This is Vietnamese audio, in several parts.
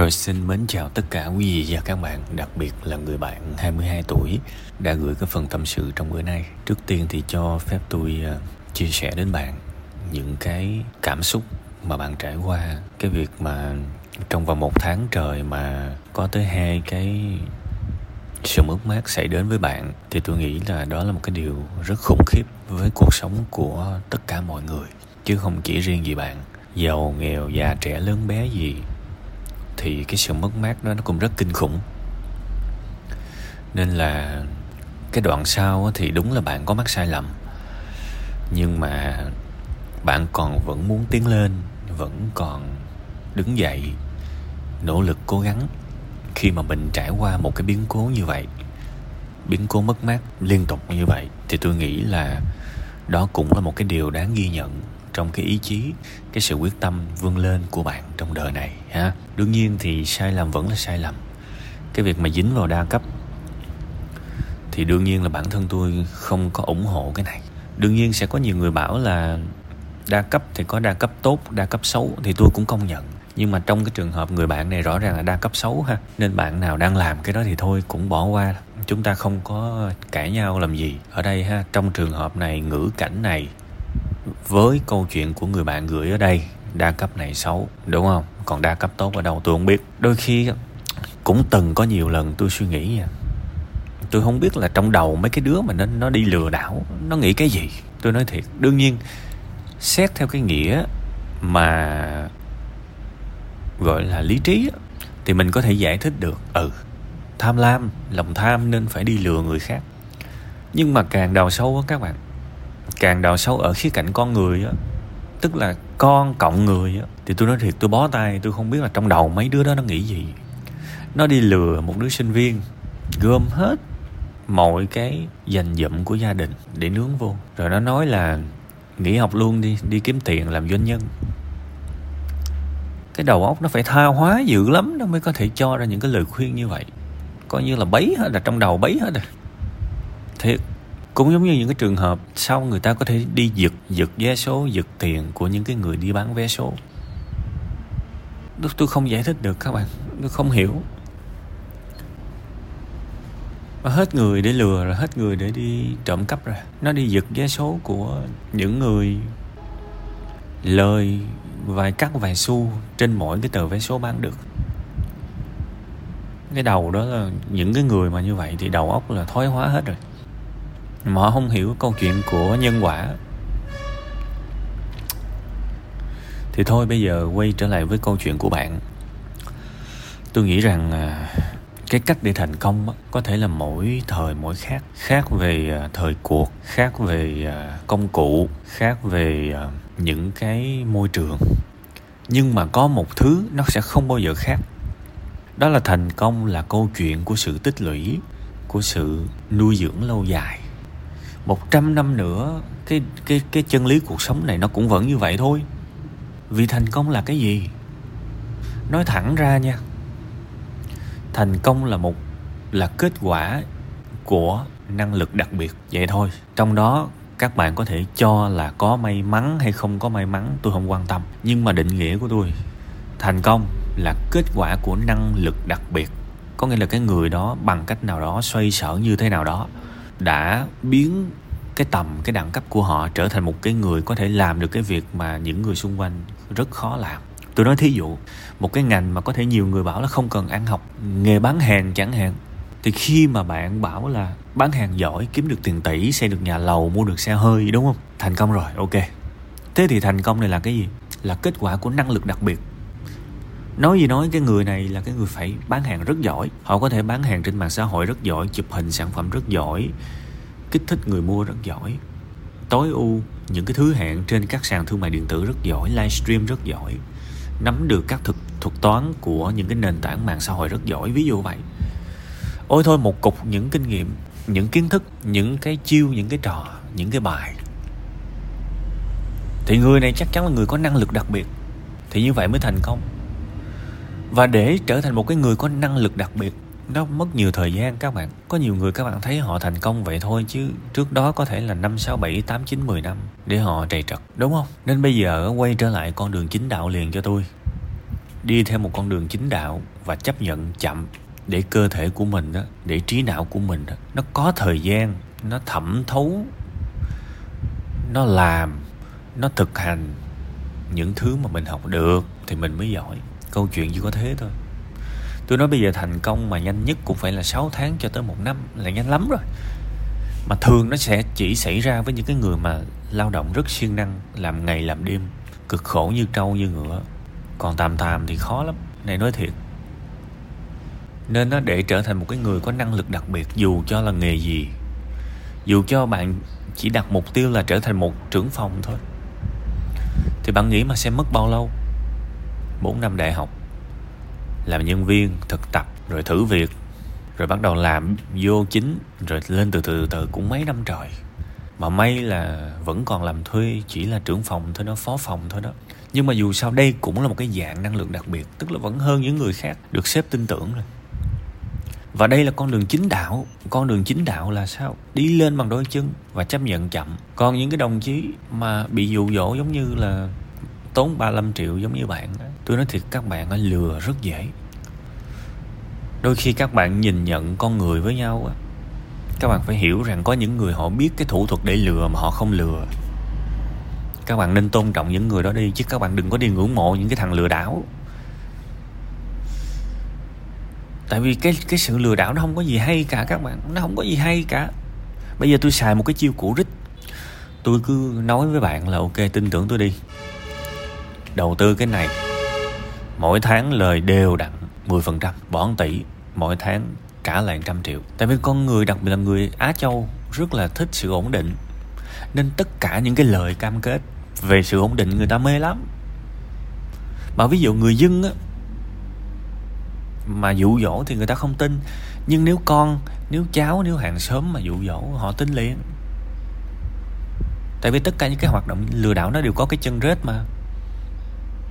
Rồi xin mến chào tất cả quý vị và các bạn, đặc biệt là người bạn 22 tuổi đã gửi cái phần tâm sự trong bữa nay. Trước tiên thì cho phép tôi ờ, chia sẻ đến bạn những cái cảm xúc mà bạn trải qua cái việc mà trong vòng một tháng trời mà có tới hai cái sự mất mát xảy đến với bạn thì tôi nghĩ là đó là một cái điều rất khủng khiếp với cuộc sống của tất cả mọi người chứ không chỉ riêng gì bạn giàu nghèo già trẻ lớn bé gì thì cái sự mất mát đó nó cũng rất kinh khủng. Nên là cái đoạn sau thì đúng là bạn có mắc sai lầm. Nhưng mà bạn còn vẫn muốn tiến lên, vẫn còn đứng dậy, nỗ lực cố gắng khi mà mình trải qua một cái biến cố như vậy, biến cố mất mát liên tục như vậy, thì tôi nghĩ là đó cũng là một cái điều đáng ghi nhận trong cái ý chí, cái sự quyết tâm vươn lên của bạn trong đời này, ha? Đương nhiên thì sai lầm vẫn là sai lầm. Cái việc mà dính vào đa cấp thì đương nhiên là bản thân tôi không có ủng hộ cái này. Đương nhiên sẽ có nhiều người bảo là đa cấp thì có đa cấp tốt, đa cấp xấu thì tôi cũng công nhận. Nhưng mà trong cái trường hợp người bạn này rõ ràng là đa cấp xấu ha, nên bạn nào đang làm cái đó thì thôi, cũng bỏ qua. Chúng ta không có cãi nhau làm gì ở đây ha. Trong trường hợp này, ngữ cảnh này với câu chuyện của người bạn gửi ở đây, đa cấp này xấu, đúng không? Còn đa cấp tốt ở đâu tôi không biết. Đôi khi cũng từng có nhiều lần tôi suy nghĩ nha. Tôi không biết là trong đầu mấy cái đứa mà nó nó đi lừa đảo, nó nghĩ cái gì? Tôi nói thiệt, đương nhiên, xét theo cái nghĩa mà gọi là lý trí thì mình có thể giải thích được ừ tham lam, lòng tham nên phải đi lừa người khác. Nhưng mà càng đào sâu á các bạn càng đào sâu ở khía cạnh con người á, tức là con cộng người á, thì tôi nói thiệt, tôi bó tay, tôi không biết là trong đầu mấy đứa đó nó nghĩ gì. Nó đi lừa một đứa sinh viên, gom hết mọi cái dành dụm của gia đình để nướng vô. Rồi nó nói là, nghỉ học luôn đi đi kiếm tiền làm doanh nhân. Cái đầu óc nó phải tha hóa dữ lắm nó mới có thể cho ra những cái lời khuyên như vậy. Coi như là bấy hết là trong đầu bấy hết rồi. Thiệt cũng giống như những cái trường hợp sau người ta có thể đi giật giật vé số, giật tiền của những cái người đi bán vé số. Tôi không giải thích được các bạn, tôi không hiểu. Mà hết người để lừa rồi, hết người để đi trộm cắp rồi. Nó đi giật vé số của những người lời vài cắt vài xu trên mỗi cái tờ vé số bán được. Cái đầu đó là những cái người mà như vậy thì đầu óc là thoái hóa hết rồi mà họ không hiểu câu chuyện của nhân quả. Thì thôi, bây giờ quay trở lại với câu chuyện của bạn. Tôi nghĩ rằng à, cái cách để thành công có thể là mỗi thời mỗi khác. Khác về à, thời cuộc, khác về à, công cụ, khác về những cái môi trường. Nhưng mà có một thứ nó sẽ không bao giờ khác. Đó là thành công là câu chuyện của sự tích lũy, của sự nuôi dưỡng lâu dài một trăm năm nữa, cái cái cái chân lý cuộc sống này nó cũng vẫn như vậy thôi. Vì thành công là cái gì? Nói thẳng ra nha. Thành công là một, là kết quả của năng lực đặc biệt vậy thôi. Trong đó, các bạn có thể cho là có may mắn hay không có may mắn, tôi không quan tâm. Nhưng mà định nghĩa của tôi, thành công là kết quả của năng lực đặc biệt. Có nghĩa là cái người đó bằng cách nào đó xoay sở như thế nào đó đã biến cái tầm, cái đẳng cấp của họ trở thành một cái người có thể làm được cái việc mà những người xung quanh rất khó làm. Tôi nói thí dụ, một cái ngành mà có thể nhiều người bảo là không cần ăn học, nghề bán hàng chẳng hạn, thì khi mà bạn bảo là bán hàng giỏi, kiếm được tiền tỷ, xây được nhà lầu, mua được xe hơi, đúng không? Thành công rồi, ok. Thế thì thành công này là cái gì? Là kết quả của năng lực đặc biệt. Nói gì nói, cái người này là cái người phải bán hàng rất giỏi. Họ có thể bán hàng trên mạng xã hội rất giỏi, chụp hình sản phẩm rất giỏi kích thích người mua rất giỏi. Tối ưu những cái thứ hẹn trên các sàn thương mại điện tử rất giỏi livestream rất giỏi, nắm được các thực, thuật toán của những cái nền tảng mạng xã hội rất giỏi, ví dụ vậy. Ôi thôi, một cục những kinh nghiệm, những kiến thức, những cái chiêu, những cái trò, những cái bài. Thì người này chắc chắn là người có năng lực đặc biệt. Thì như vậy mới thành công. Và để trở thành một cái người có năng lực đặc biệt nó mất nhiều thời gian các bạn. Có nhiều người các bạn thấy họ thành công vậy thôi chứ trước đó có thể là năm, sáu, bảy, tám, chín, mười năm để họ trầy trật, đúng không? Nên bây giờ quay trở lại con đường chính đạo liền cho tôi. Đi theo một con đường chính đạo và chấp nhận chậm để cơ thể của mình đó để trí não của mình đó nó có thời gian, nó thẩm thấu, nó làm, nó thực hành những thứ mà mình học được thì mình mới giỏi. Câu chuyện chỉ có thế thôi tôi nói bây giờ thành công mà nhanh nhất cũng phải là 6 tháng cho tới một năm là nhanh lắm rồi. Mà thường nó sẽ chỉ xảy ra với những cái người mà lao động rất siêng năng, làm ngày làm đêm, cực khổ như trâu như ngựa. Còn tạm tạm thì khó lắm, này nói thiệt. Nên nó để trở thành một cái người có năng lực đặc biệt, dù cho là nghề gì. Dù cho bạn chỉ đặt mục tiêu là trở thành một trưởng phòng thôi. Thì bạn nghĩ mà sẽ mất bao lâu? 4 năm đại học làm nhân viên thực tập rồi thử việc, rồi bắt đầu làm vô chính, rồi lên từ từ từ cũng mấy năm trời. Mà may là vẫn còn làm thuê, chỉ là trưởng phòng thôi đó, phó phòng thôi đó. Nhưng mà dù sao đây cũng là một cái dạng năng lượng đặc biệt, tức là vẫn hơn những người khác, được xếp tin tưởng rồi. Và đây là con đường chính đạo, con đường chính đạo là sao? Đi lên bằng đôi chân và chấp nhận chậm. Còn những cái đồng chí mà bị dụ dỗ giống như là tốn 35 triệu giống như bạn tôi nói thiệt, các bạn lừa rất dễ. Đôi khi các bạn nhìn nhận con người với nhau á, các bạn phải hiểu rằng có những người họ biết cái thủ thuật để lừa mà họ không lừa. Các bạn nên tôn trọng những người đó đi, chứ các bạn đừng có đi ngưỡng mộ những cái thằng lừa đảo. Tại vì cái cái sự lừa đảo nó không có gì hay cả, các bạn. Nó không có gì hay cả. Bây giờ tôi xài một cái chiêu cũ rích. Tôi cứ nói với bạn là, ok, tin tưởng tôi đi. Đầu tư cái này mỗi tháng lời đều đặn 10% bỏ 1 tỷ. Mỗi tháng trả lại trăm triệu. Tại vì con người, đặc biệt là người Á Châu, rất là thích sự ổn định. Nên tất cả những cái lời cam kết về sự ổn định người ta mê lắm. Mà ví dụ người dân á, mà dụ dỗ thì người ta không tin. Nhưng nếu con, nếu cháu, nếu hàng xóm mà dụ dỗ, họ tin liền. Tại vì tất cả những cái hoạt động lừa đảo nó đều có cái chân rết mà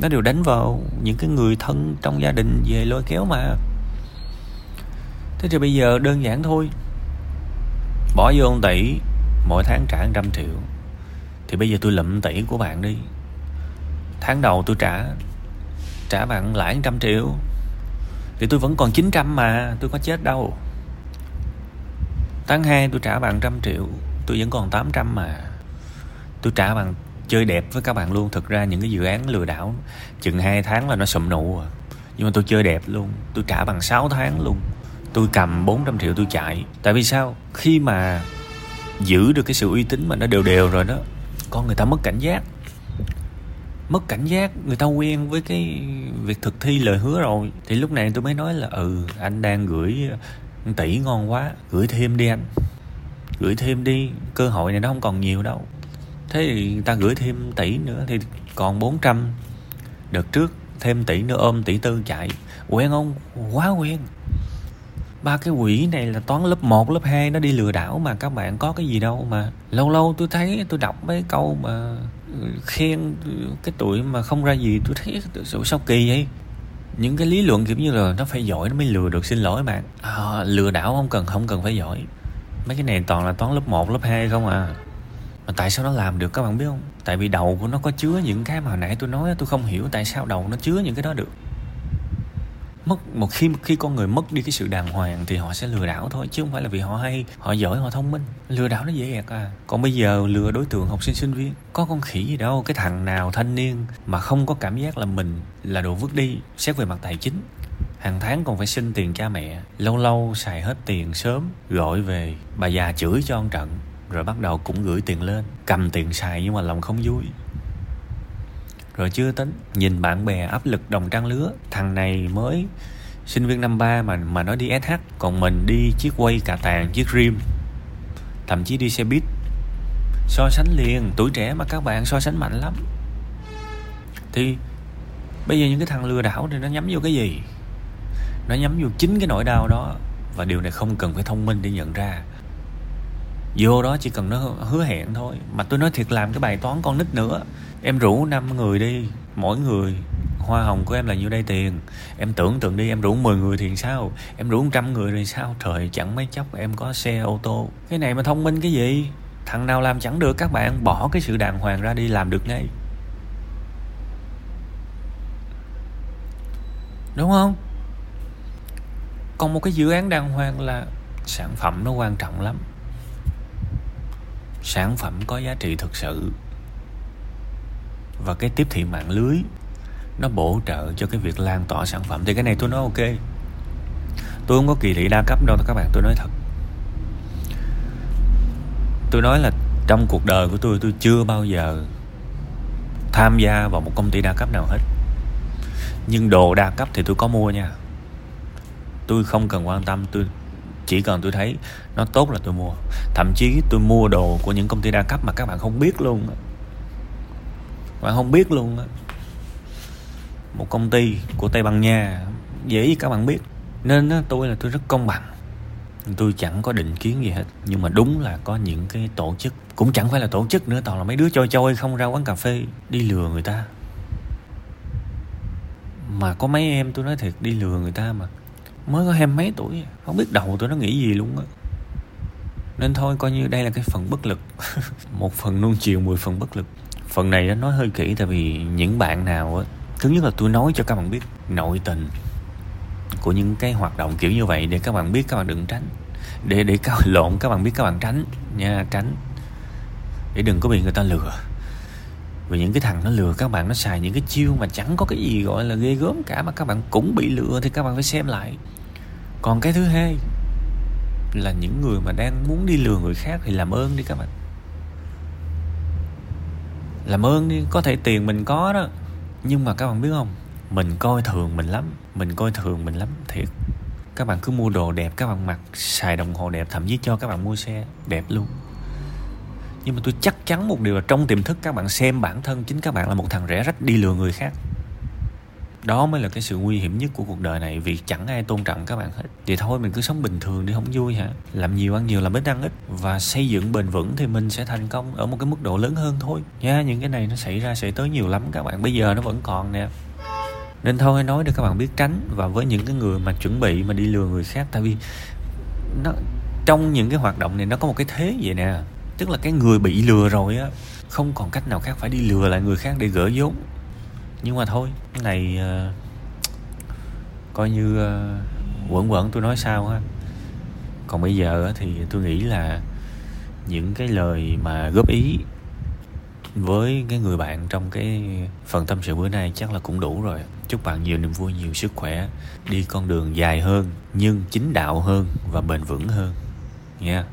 nó đều đánh vào những cái người thân trong gia đình về lôi kéo mà. Thế thì bây giờ đơn giản thôi. Bỏ vô ông tỷ mỗi tháng trả 100 triệu. Thì bây giờ tôi lụm tỷ của bạn đi. Tháng đầu tôi trả trả bạn lãi 100 triệu. Thì tôi vẫn còn 900 mà, tôi có chết đâu. Tháng 2 tôi trả bạn 100 triệu, tôi vẫn còn 800 mà. Tôi trả bằng chơi đẹp với các bạn luôn. Thực ra những cái dự án lừa đảo, chừng 2 tháng là nó sụm nụ à nhưng mà tôi chơi đẹp luôn, tôi trả bằng 6 tháng luôn. Tôi cầm 400 triệu tôi chạy. Tại vì sao? Khi mà giữ được cái sự uy tín mà nó đều đều rồi đó, con người ta mất cảnh giác. Mất cảnh giác, người ta quen với cái việc thực thi lời hứa rồi. Thì lúc này tôi mới nói là ừ anh đang gửi tỷ ngon quá, gửi thêm đi anh. Gửi thêm đi, cơ hội này nó không còn nhiều đâu thế thì người ta gửi thêm tỷ nữa thì còn 400 đợt trước thêm tỷ nữa ôm tỷ tư chạy. Quen không? Quá quen. Ba cái quỷ này là toán lớp 1, lớp 2 nó đi lừa đảo mà. Các bạn có cái gì đâu mà. Lâu lâu tôi thấy tôi đọc mấy câu mà ừ, khen cái tuổi mà không ra gì tôi thấy sao kỳ vậy? Những cái lý luận kiểu như là nó phải giỏi nó mới lừa được xin lỗi bạn à, lừa đảo không cần không cần phải giỏi. Mấy cái này toàn là toán lớp 1, lớp 2 không à mà tại sao nó làm được các bạn biết không? Tại vì đầu của nó có chứa những cái mà hồi nãy tôi nói tôi không hiểu tại sao đầu nó chứa những cái đó được. Mất, một khi khi con người mất đi cái sự đàng hoàng thì họ sẽ lừa đảo thôi, chứ không phải là vì họ hay, họ giỏi, họ thông minh. Lừa đảo nó dễ ẹt à. Còn bây giờ lừa đối tượng học sinh sinh viên, có con khỉ gì đâu, cái thằng nào thanh niên mà không có cảm giác là mình là đồ vứt đi, xét về mặt tài chính. Hàng tháng còn phải xin tiền cha mẹ, lâu lâu xài hết tiền sớm, gọi về, bà già chửi cho ông trận rồi bắt đầu cũng gửi tiền lên. Cầm tiền xài nhưng mà lòng không vui. Rồi chưa tính, nhìn bạn bè áp lực đồng trang lứa. Thằng này mới sinh viên năm ba mà mà nó đi SH còn mình đi chiếc quay cà tàng, chiếc rim thậm chí đi xe buýt. So sánh liền, tuổi trẻ mà các bạn so sánh mạnh lắm. Thì bây giờ những cái thằng lừa đảo thì nó nhắm vô cái gì? Nó nhắm vô chính cái nỗi đau đó. Và điều này không cần phải thông minh để nhận ra vô đó chỉ cần nó hứa hẹn thôi. Mà tôi nói thiệt làm cái bài toán con nít nữa. Em rủ năm người đi, mỗi người. Hoa hồng của em là nhiêu đây tiền? Em tưởng tượng đi, em rủ 10 người thì sao? Em rủ trăm người thì sao? Trời, chẳng mấy chốc em có xe, ô tô. Cái này mà thông minh cái gì? Thằng nào làm chẳng được, các bạn bỏ cái sự đàng hoàng ra đi, làm được ngay. Đúng không? Còn một cái dự án đàng hoàng là sản phẩm nó quan trọng lắm sản phẩm có giá trị thực sự. Và cái tiếp thị mạng lưới, nó bổ trợ cho cái việc lan tỏa sản phẩm. Thì cái này tôi nói ok. Tôi không có kỳ thị đa cấp đâu, các bạn, tôi nói thật. Tôi nói là trong cuộc đời của tôi tôi chưa bao giờ tham gia vào một công ty đa cấp nào hết. Nhưng đồ đa cấp thì tôi có mua nha. Tôi không cần quan tâm, tôi chỉ cần tôi thấy nó tốt là tôi mua. Thậm chí tôi mua đồ của những công ty đa cấp mà các bạn không biết luôn các bạn không biết luôn một công ty của tây ban nha, dễ gì các bạn biết. Nên tôi là tôi rất công bằng. Tôi chẳng có định kiến gì hết. Nhưng mà đúng là có những cái tổ chức, cũng chẳng phải là tổ chức nữa, toàn là mấy đứa trôi trôi không ra quán cà phê, đi lừa người ta. Mà có mấy em tôi nói thiệt, đi lừa người ta mà mới có hai mấy tuổi. Không biết đầu tôi nó nghĩ gì luôn á. Nên thôi, coi như đây là cái phần bất lực. Một phần nuông chiều, mười phần bất lực. Phần này nó nói hơi kỹ, tại vì những bạn nào á, thứ nhất là tôi nói cho các bạn biết nội tình của những cái hoạt động kiểu như vậy, để các bạn biết các bạn đừng tránh. Để để các lộn, các bạn biết các bạn tránh nha, tránh. Để đừng có bị người ta lừa vì những cái thằng nó lừa các bạn, nó xài những cái chiêu mà chẳng có cái gì gọi là ghê gớm cả, mà các bạn cũng bị lừa thì các bạn phải xem lại. Còn cái thứ hai là những người mà đang muốn đi lừa người khác thì làm ơn đi các bạn. Làm ơn đi, có thể tiền mình có đó, nhưng mà các bạn biết không? Mình coi thường mình lắm, mình coi thường mình lắm, thiệt. Các bạn cứ mua đồ đẹp, các bạn mặc, xài đồng hồ đẹp, thậm chí cho các bạn mua xe đẹp luôn nhưng mà tôi chắc chắn một điều là trong tiềm thức các bạn xem bản thân chính các bạn là một thằng rẻ rách đi lừa người khác. Đó mới là cái sự nguy hiểm nhất của cuộc đời này, vì chẳng ai tôn trọng các bạn hết. Thì thôi, mình cứ sống bình thường đi, không vui hả? Làm nhiều ăn nhiều, làm ít ăn ít. Và xây dựng bền vững thì mình sẽ thành công ở một cái mức độ lớn hơn thôi. Nha những cái này nó xảy ra sẽ tới nhiều lắm các bạn. Bây giờ nó vẫn còn nè. Nên thôi nói để các bạn biết tránh. Và với những cái người mà chuẩn bị mà đi lừa người khác, tại vì nó, trong những cái hoạt động này nó có một cái thế vậy nè tức là cái người bị lừa rồi á không còn cách nào khác phải đi lừa lại người khác để gỡ vốn. Nhưng mà thôi cái này uh, coi như uh, quẩn quẩn tôi nói sao ha. Còn bây giờ thì tôi nghĩ là những cái lời mà góp ý với cái người bạn trong cái phần tâm sự bữa nay chắc là cũng đủ rồi. Chúc bạn nhiều niềm vui nhiều sức khỏe đi con đường dài hơn nhưng chính đạo hơn và bền vững hơn. Nha. yeah.